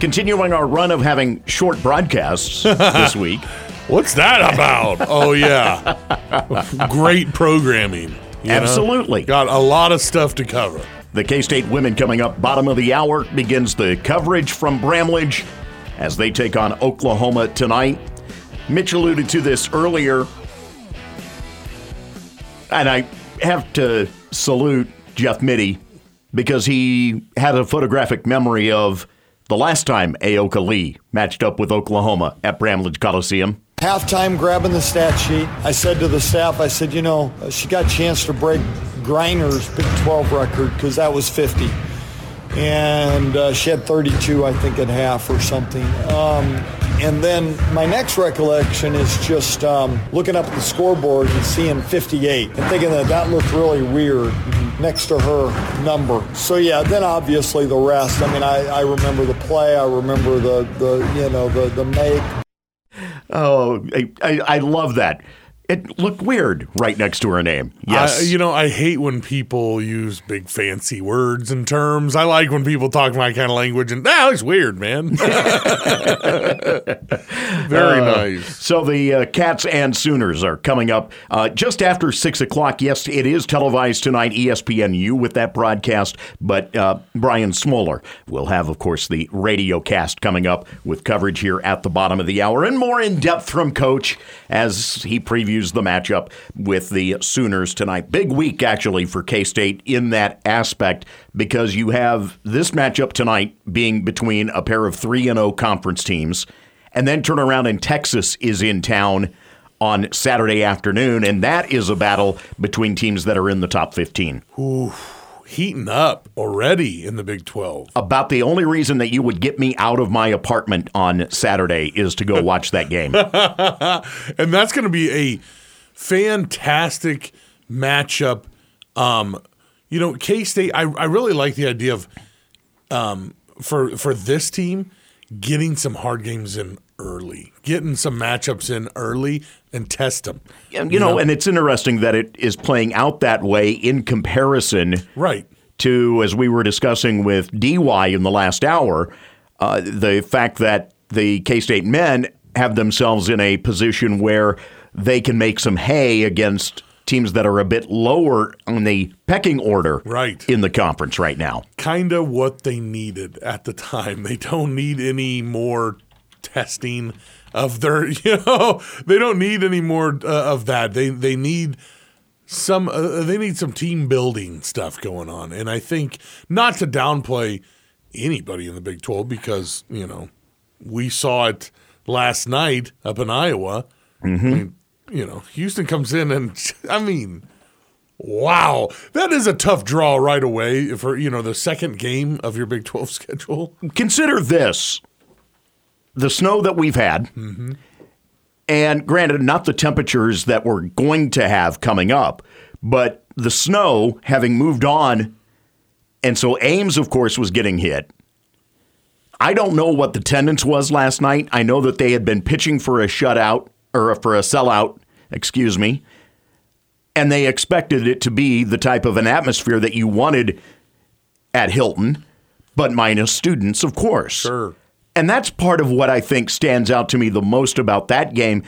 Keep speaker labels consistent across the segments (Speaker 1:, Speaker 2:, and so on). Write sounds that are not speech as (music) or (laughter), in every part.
Speaker 1: Continuing our run of having short broadcasts this (laughs) week.
Speaker 2: What's that about? oh yeah, great programming. you know?
Speaker 1: Absolutely.
Speaker 2: got a lot of stuff to cover.
Speaker 1: The K State women coming up bottom of the hour begins the coverage from Bramlage as they take on Oklahoma tonight. Mitch alluded to this earlier, and I have to salute Jeff Mittie because he had a photographic memory of the last time Ayoka Lee matched up with Oklahoma at Bramlage Coliseum.
Speaker 3: Halftime, grabbing the stat sheet, I said to the staff, I said, you know, she got a chance to break Griner's Big 12 record because that was 50. And uh, she had 32, I think, at half or something. Um, and then my next recollection is just um, looking up at the scoreboard and seeing 58 and thinking that that looked really weird next to her number. So yeah, then obviously the rest. I mean, I, I remember the play. I remember the, the you know the the make.
Speaker 1: Oh, I, I, I love that. It looked weird right next to her name. Yes.
Speaker 2: I, you know, I hate when people use big fancy words and terms. I like when people talk my kind of language, and that looks weird, man. (laughs) Very
Speaker 1: Uh,
Speaker 2: nice.
Speaker 1: So the uh, Cats and Sooners are coming up uh, just after six o'clock. Yes, it is televised tonight, ESPNU with that broadcast. But uh, Brian Smoller will have, of course, the radio cast coming up with coverage here at the bottom of the hour and more in depth from Coach as he previews the matchup with the Sooners tonight. Big week actually for K State in that aspect because you have this matchup tonight being between a pair of three and zero conference teams and then turn around and Texas is in town on Saturday afternoon, and that is a battle between teams that are in the top 15.
Speaker 2: Heating up already in the Big 12.
Speaker 1: About the only reason that you would get me out of my apartment on Saturday is to go (laughs) watch that game. (laughs)
Speaker 2: and that's going to be a fantastic matchup. Um, you know, K State. I, I really like the idea of um, for for this team getting some hard games in early, getting some matchups in early, and test them.
Speaker 1: And, you know, and it's interesting that it is playing out that way in comparison
Speaker 2: Right.
Speaker 1: to, as we were discussing with DY in the last hour, uh, the fact that the K State men have themselves in a position where they can make some hay against teams that are a bit lower on the pecking order
Speaker 2: Right.
Speaker 1: in the conference right now.
Speaker 2: kind of what they needed at the time. (laughs) They don't need any more testing of their, (laughs) you know, they don't need any more uh, of that. They they need some uh, they need some team building stuff going on. And I think not to downplay anybody in the Big 12 because, you know, we saw it last night up in Iowa. I mean, you know, Houston comes in and (laughs) I mean, Wow, that is a tough draw right away for you know the second game of your Big Twelve (laughs) schedule.
Speaker 1: Consider this the snow that we've had, mm-hmm. and granted, not the temperatures that we're going to have coming up, but the snow having moved on. And so Ames, of course, was getting hit. I don't know what the attendance was last night. I know that they had been pitching for a shutout or for a sellout, excuse me, and they expected it to be the type of an atmosphere that you wanted at Hilton, but minus students, of course.
Speaker 2: Sure.
Speaker 1: And that's part of what I think stands out to me the most about that game.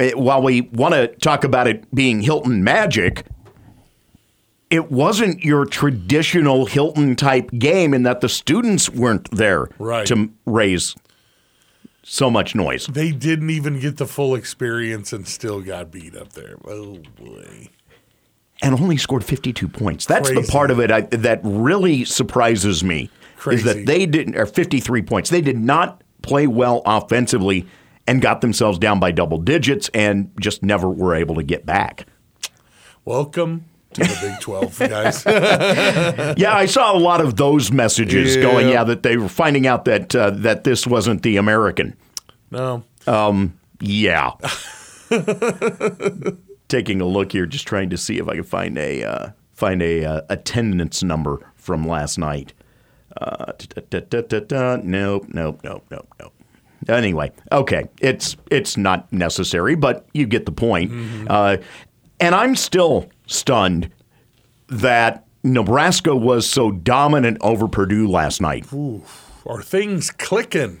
Speaker 1: uh, while we want to talk about it being Hilton Magic, it wasn't your traditional Hilton type game in that the students weren't there
Speaker 2: Right.
Speaker 1: to raise so much noise.
Speaker 2: They didn't even get the full experience and still got beat up there. Oh boy.
Speaker 1: and only scored 52 points. That's the part of it I, that really surprises me. Is that they didn't, or 53 points. They did not play well offensively and got themselves down by double digits and just never were able to get back.
Speaker 2: Welcome to the Big 12, guys. (laughs) (laughs)
Speaker 1: Yeah, I saw a lot of those messages
Speaker 2: Yeah.
Speaker 1: going. Yeah, that they were finding out that uh, that this wasn't the American.
Speaker 2: no.
Speaker 1: Um, Yeah. Taking a look here, just trying to see if I can find a uh, find a uh, attendance number from last night. Uh, da, da, da. Nope, nope, nope, nope, nope. Anyway, okay, it's it's not necessary, but you get the point. Uh, and I'm still stunned that Nebraska was so dominant over Purdue last night.
Speaker 2: Are things clicking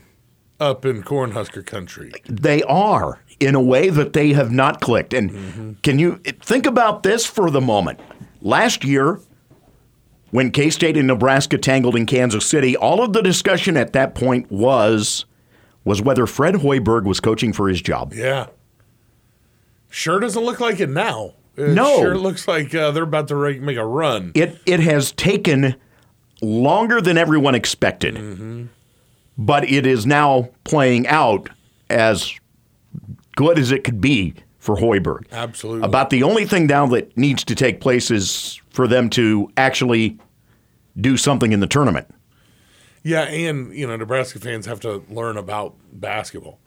Speaker 2: up in Cornhusker country?
Speaker 1: They are in a way that they have not clicked. And can you think about this for the moment? Last year, when K State and Nebraska tangled in Kansas City, all of the discussion at that point was was whether Fred Hoiberg was coaching for his job.
Speaker 2: Yeah. Sure doesn't look like it now. It
Speaker 1: No.
Speaker 2: Sure looks like uh, they're about to make a run.
Speaker 1: It it has taken longer than everyone expected, but it is now playing out as good as it could be for Hoiberg.
Speaker 2: Absolutely.
Speaker 1: About the only thing now that needs to take place is for them to actually do something in the tournament.
Speaker 2: Yeah, and you know, Nebraska fans have to learn about basketball.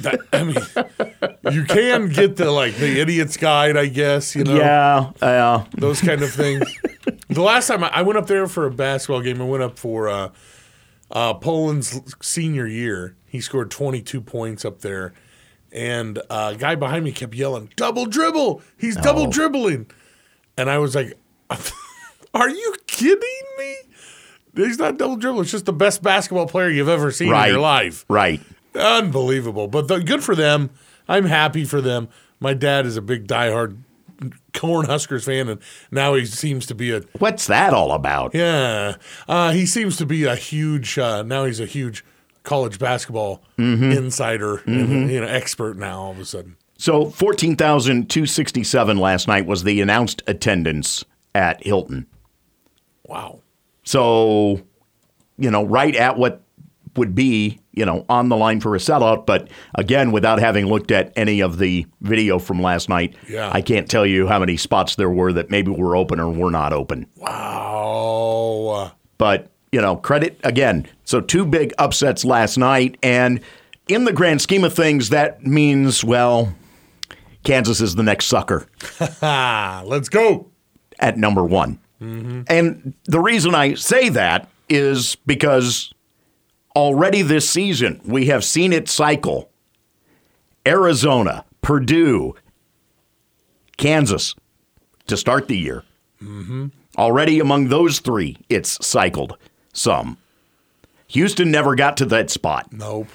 Speaker 2: That, I mean, you can get the like the idiot's guide, I guess. You know,
Speaker 1: Yeah, uh,
Speaker 2: those kind of things. the last time I, I went up there for a basketball game, I went up for uh, uh, Pullen's senior year. He scored 22 points up there, and uh, a guy behind me kept yelling, "Double dribble! He's double
Speaker 1: Oh.
Speaker 2: dribbling!" And I was like, (laughs) "Are you kidding me? He's not double dribble. It's just the best basketball player you've ever seen
Speaker 1: right.
Speaker 2: in your life."
Speaker 1: Right.
Speaker 2: Unbelievable. But the, good for them. I'm happy for them. My dad is a big diehard Cornhuskers fan, and now he seems to be a
Speaker 1: What's that all about?
Speaker 2: yeah. Uh, he seems to be a huge. Uh, now he's a huge college basketball insider and you know expert now. All of a sudden,
Speaker 1: So 14,267 last night was the announced attendance at Hilton.
Speaker 2: wow.
Speaker 1: So, you know, right at what would be, you know, on the line for a sellout. But again, without having looked at any of the video from last night,
Speaker 2: Yeah.
Speaker 1: I can't tell you how many spots there were that maybe were open or were not open.
Speaker 2: Wow.
Speaker 1: But, you know, credit again. So, two big upsets last night. And in the grand scheme of things, that means, well, Kansas is the next sucker. (laughs)
Speaker 2: Let's go.
Speaker 1: at number one. Mm-hmm. And the reason I say that is because already this season we have seen it cycle Arizona, Purdue, Kansas to start the year. Mm-hmm. Already among those three, it's cycled some. Houston never got to that spot.
Speaker 2: Nope.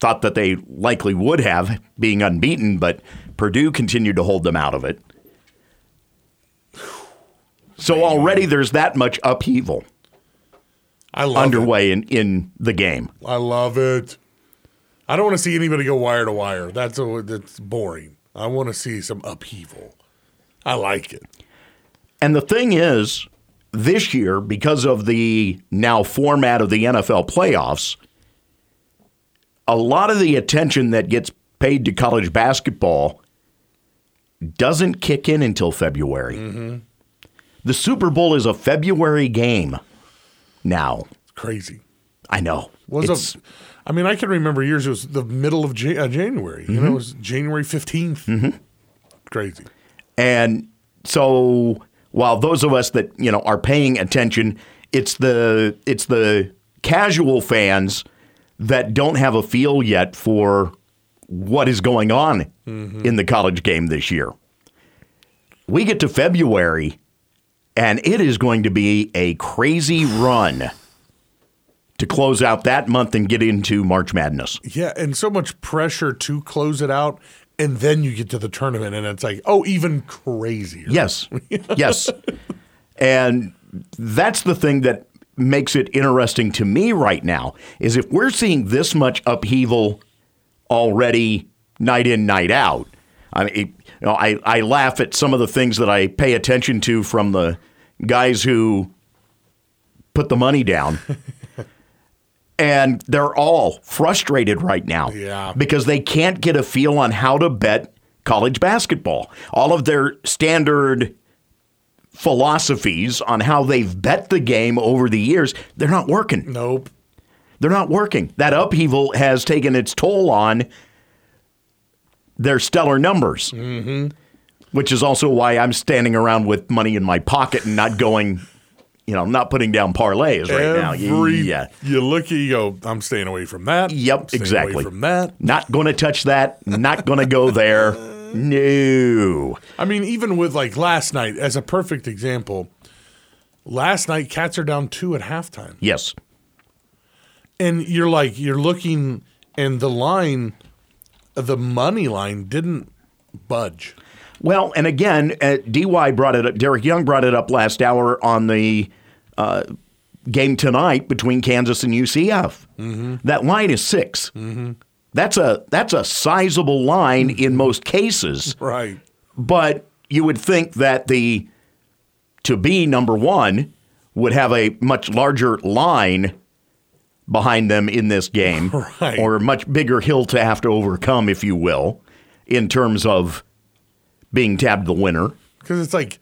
Speaker 1: Thought that they likely would have, being unbeaten, but Purdue continued to hold them out of it. So already there's that much upheaval
Speaker 2: I love
Speaker 1: underway in, in the game.
Speaker 2: I love it. I don't want to see anybody go wire to wire. That's a, that's boring. I want to see some upheaval. I like it.
Speaker 1: And the thing is, this year, because of the now format of the NFL playoffs, a lot of the attention that gets paid to college basketball doesn't kick in until February. Mm-hmm. The Super Bowl is a February game now.
Speaker 2: It's Crazy.
Speaker 1: I know.
Speaker 2: Was
Speaker 1: It's-
Speaker 2: a, I mean, I can remember years. It was the middle of Jan- uh, January. You know, mm-hmm. it was January 15th mm-hmm. Crazy.
Speaker 1: And so while those of us that, you know, are paying attention, it's the it's the casual fans that don't have a feel yet for what is going on mm-hmm. in the college game this year. We get to February and it is going to be a crazy run to close out that month and get into March Madness.
Speaker 2: Yeah, and so much pressure to close it out, and then you get to the tournament, and it's like, oh, even crazier.
Speaker 1: Yes. (laughs) yes. And that's the thing that makes it interesting to me right now is if we're seeing this much upheaval already night in night out. I mean, you know, I, I laugh at some of the things that I pay attention to from the guys who put the money down. (laughs) and they're all frustrated right now
Speaker 2: Yeah.
Speaker 1: because they can't get a feel on how to bet college basketball. All of their standard philosophies on how they've bet the game over the years, they're not working.
Speaker 2: Nope.
Speaker 1: They're not working. That upheaval has taken its toll on their stellar numbers, mm-hmm. which is also why I'm standing around with money in my pocket and not going, you know, not putting down parlays right now. Yeah.
Speaker 2: You look at you go, I'm staying away from that.
Speaker 1: Yep, exactly.
Speaker 2: From that.
Speaker 1: Not going to touch that. Not going to go there. (laughs) No.
Speaker 2: I mean, even with like last night, as a perfect example, last night cats are down two at halftime,
Speaker 1: Yes.
Speaker 2: and you're like, you're looking, and the line, the money line didn't budge.
Speaker 1: Well, and again, uh, DY brought it up. Derek Young brought it up last hour on the uh, game tonight between Kansas and UCF. That line is 6 That's a that's a sizable line mm-hmm. in most cases.
Speaker 2: Right.
Speaker 1: But you would think that the to be number one would have a much larger line behind them in this game, (laughs)
Speaker 2: Right.
Speaker 1: or a much bigger hill to have to overcome, if you will, in terms of being tabbed the winner.
Speaker 2: Because it's like,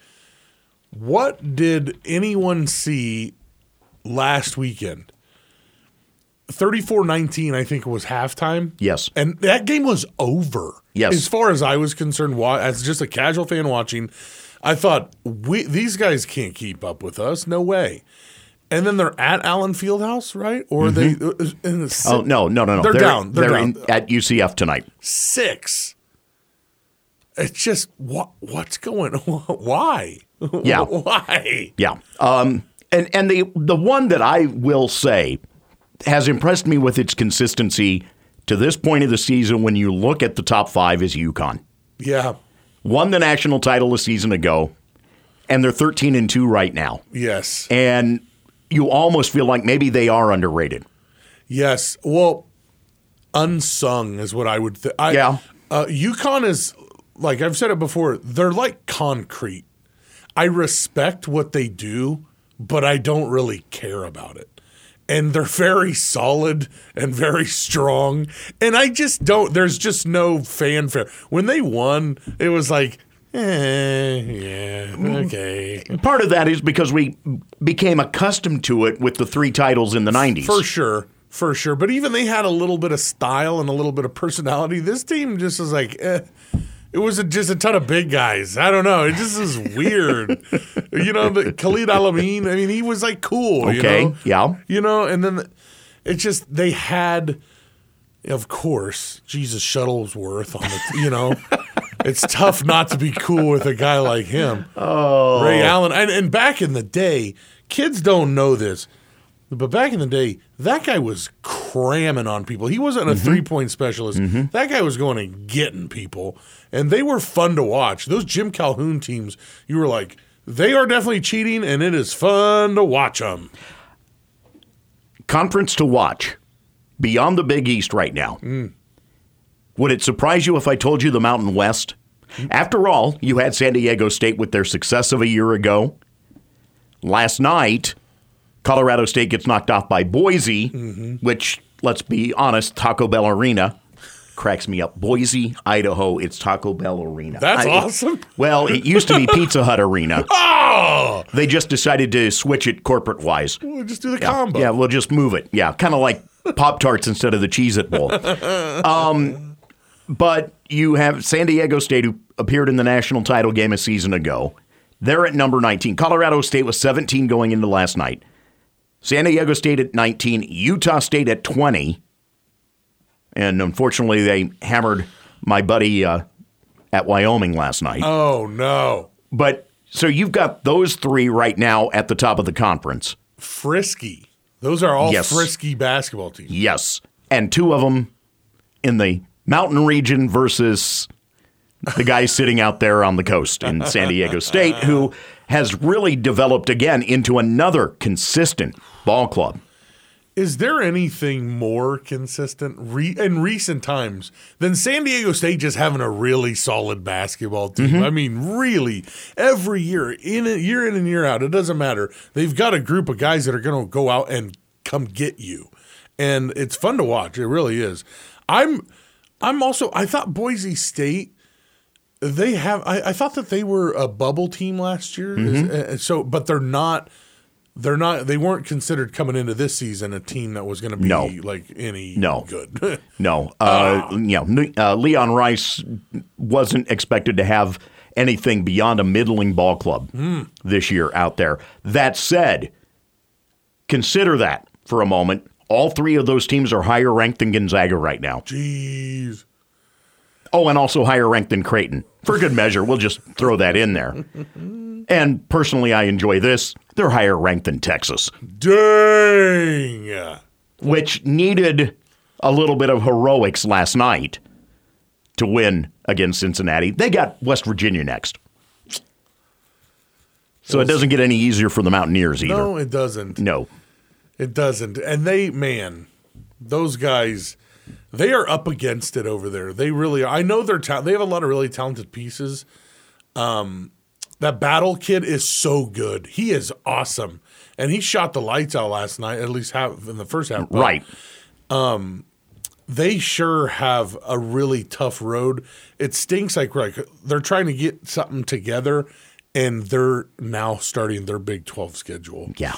Speaker 2: what did anyone see last weekend? 34 19, I think, was halftime.
Speaker 1: Yes.
Speaker 2: And that game was over.
Speaker 1: Yes.
Speaker 2: As far as I was concerned, as just a casual fan watching, I thought, we, these guys can't keep up with us. No way. And then they're at Allen Fieldhouse, right? Or they in the
Speaker 1: Oh no, no, no, no!
Speaker 2: They're down. They're down.
Speaker 1: in- at UCF tonight.
Speaker 2: six. It's just what what's going? (laughs) On? Why?
Speaker 1: Yeah. (laughs)
Speaker 2: Why?
Speaker 1: Yeah. Um, and and the the one that I will say has impressed me with its consistency to this point of the season. When you look at the top five, is UConn
Speaker 2: Yeah.
Speaker 1: won the national title a season ago, and they're thirteen and two right now,
Speaker 2: Yes.
Speaker 1: and you almost feel like maybe they are underrated.
Speaker 2: Yes. Well, unsung is what I would think.
Speaker 1: Yeah.
Speaker 2: Uh, UConn is like I've said it before. They're like concrete. I respect what they do, but I don't really care about it. And they're very solid and very strong. And I just don't. There's just no fanfare. When they won, it was like, eh, yeah, okay.
Speaker 1: Part of that is because we became accustomed to it with the three titles in the nineties.
Speaker 2: For sure. For sure. But even they had a little bit of style and a little bit of personality. This team just was like, eh. It was a, just a ton of big guys. I don't know. It just is weird. (laughs) you know, the Khalid El-Amin, I mean, he was like cool. you
Speaker 1: Okay,
Speaker 2: know?
Speaker 1: yeah.
Speaker 2: You know, and then it's just, they had, of course, Jesus Shuttlesworth on the, you know. (laughs) it's tough not to be cool with a guy like him. Oh. Ray Allen. And, and back in the day, kids don't know this. But back in the day, that guy was cramming on people. He wasn't a mm-hmm. three point specialist. Mm-hmm. That guy was going and getting people. And they were fun to watch. Those Jim Calhoun teams, you were like, they are definitely cheating, and it is fun to watch them.
Speaker 1: conference to watch beyond the Big East right now. Mm. Would it surprise you if I told you the Mountain West? Mm. After all, you had San Diego State with their success of a year ago. Last night, Colorado State gets knocked off by Boise, which, let's be honest, Taco Bell Arena cracks me up. Boise, Idaho, it's Taco Bell Arena.
Speaker 2: That's awesome.
Speaker 1: Well, it used to be (laughs) Pizza Hut Arena.
Speaker 2: Oh,
Speaker 1: They just decided to switch it corporate wise.
Speaker 2: we'll just do the
Speaker 1: Yeah,
Speaker 2: combo.
Speaker 1: Yeah, we'll just move it. Yeah, kind of like Pop Tarts instead of the Cheez It Bowl. (laughs) Um, but you have San Diego State, who appeared in the national title game a season ago. They're at number 19. Colorado State was 17 going into last night. San Diego State at 19. Utah State at 20. And unfortunately, they hammered my buddy uh, at Wyoming last night.
Speaker 2: Oh, no.
Speaker 1: But so you've got those three right now at the top of the conference.
Speaker 2: Frisky. Those are all
Speaker 1: Yes.
Speaker 2: frisky basketball teams.
Speaker 1: Yes. And two of them in the mountain region versus the guy sitting out there on the coast in San Diego State who has really developed again into another consistent ball club.
Speaker 2: Is there anything more consistent re- in recent times than San Diego State just having a really solid basketball team?
Speaker 1: Mm-hmm.
Speaker 2: I mean, really, every year, in year in and year out, it doesn't matter. They've got a group of guys that are going to go out and come get you, and it's fun to watch. It really is. I'm, I'm also. I thought Boise State. They have. I, I thought that they were a bubble team last year.
Speaker 1: Mm-hmm.
Speaker 2: Is- uh, so, but they're not they're not they weren't considered coming into this season a team that was going to be
Speaker 1: No.
Speaker 2: like any
Speaker 1: No.
Speaker 2: good. (laughs)
Speaker 1: No, uh, you know, uh, Leon Rice wasn't expected to have anything beyond a middling ball club this year out there. That said, consider that for a moment. All three of those teams are higher ranked than Gonzaga right now.
Speaker 2: Jeez.
Speaker 1: Oh, and also higher ranked than Creighton. For good measure, we'll just throw that in there. (laughs) And personally, I enjoy this. They're higher ranked than Texas,
Speaker 2: Dang.
Speaker 1: which needed a little bit of heroics last night to win against Cincinnati. They got West Virginia next. So it doesn't get any easier for the Mountaineers either.
Speaker 2: No, it doesn't.
Speaker 1: No.
Speaker 2: It doesn't. And they, man, those guys, they are up against it over there. They really. I know they're. Ta- they have a lot of really talented pieces. Um, that battle kid is so good. He is awesome, and he shot the lights out last night. At least half in the first half. But
Speaker 1: Right.
Speaker 2: they sure have a really tough road. It stinks like like they're trying to get something together, and they're now starting their Big Twelve schedule.
Speaker 1: Yeah.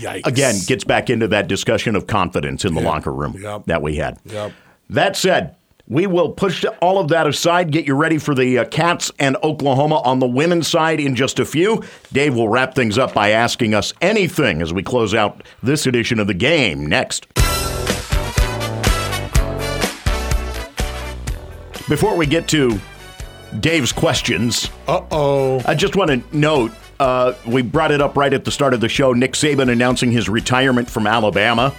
Speaker 2: Yikes!
Speaker 1: Again, gets back into that discussion of confidence in the locker room
Speaker 2: Yep.
Speaker 1: that we had.
Speaker 2: Yep.
Speaker 1: That said, we will push all of that aside, get you ready for the uh, Cats and Oklahoma on the women's side in just a few. Dave will wrap things up by asking us anything as we close out this edition of the game next. Before we get to Dave's questions,
Speaker 2: Uh oh.
Speaker 1: I just want to note uh, we brought it up right at the start of the show. Nick Saban announcing his retirement from Alabama.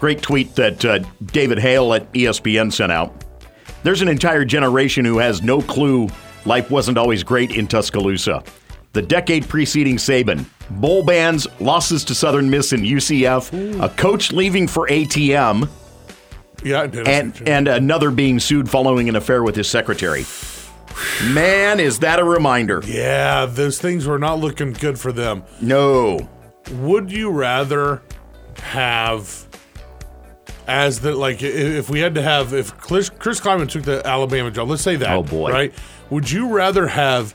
Speaker 1: Great tweet that uh, David Hale at ESPN sent out. There's an entire generation who has no clue life wasn't always great in Tuscaloosa. The decade preceding Saban, bowl bans, losses to Southern Miss and UCF, a coach leaving for A&M,
Speaker 2: Yeah,
Speaker 1: and and another being sued following an affair with his secretary. Man, is that a reminder?
Speaker 2: yeah, those things were not looking good for them.
Speaker 1: No.
Speaker 2: Would you rather have as the like if we had to have if Chris, Chris Klieman took the Alabama job, let's say that.
Speaker 1: Oh, boy.
Speaker 2: Right? Would you rather have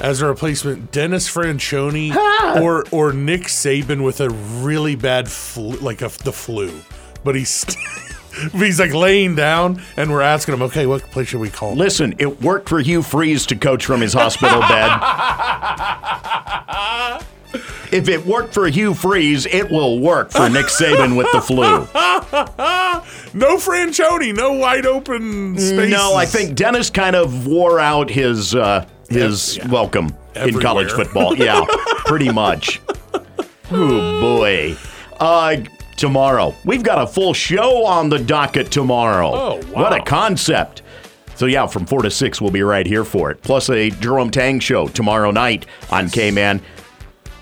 Speaker 2: As a replacement Dennis Franchione or or Nick Saban with a really bad flu, like a, the flu, but he's (laughs) he's like laying down, and we're asking him, okay, what play should we call?
Speaker 1: Listen, it worked for Hugh Freeze to coach from his hospital bed. (laughs) If it worked for Hugh Freeze, it will work for Nick Saban with the flu. (laughs)
Speaker 2: no Franchione, no wide open space.
Speaker 1: No, I think Dennis kind of wore out his uh, his
Speaker 2: Yeah.
Speaker 1: welcome in college football. Yeah, (laughs) pretty much. Oh boy. Uh, tomorrow we've got a full show on the docket tomorrow.
Speaker 2: Oh, wow!
Speaker 1: What a concept! So yeah, from four to six, we'll be right here for it. Plus a Jerome Tang show tomorrow night on KMAN.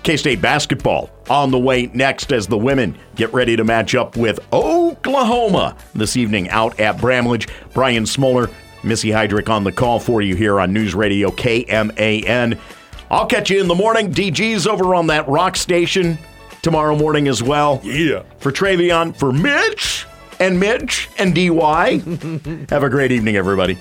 Speaker 1: K State basketball on the way next as the women get ready to match up with Oklahoma this evening out at Bramlage. Brian Smoller, Missy Heidrick on the call for you here on News Radio KMAN. I'll catch you in the morning. DG's over on that rock station tomorrow morning as well.
Speaker 2: Yeah.
Speaker 1: For Travion, for Mitch and Mitch and DY. (laughs) Have a great evening, everybody.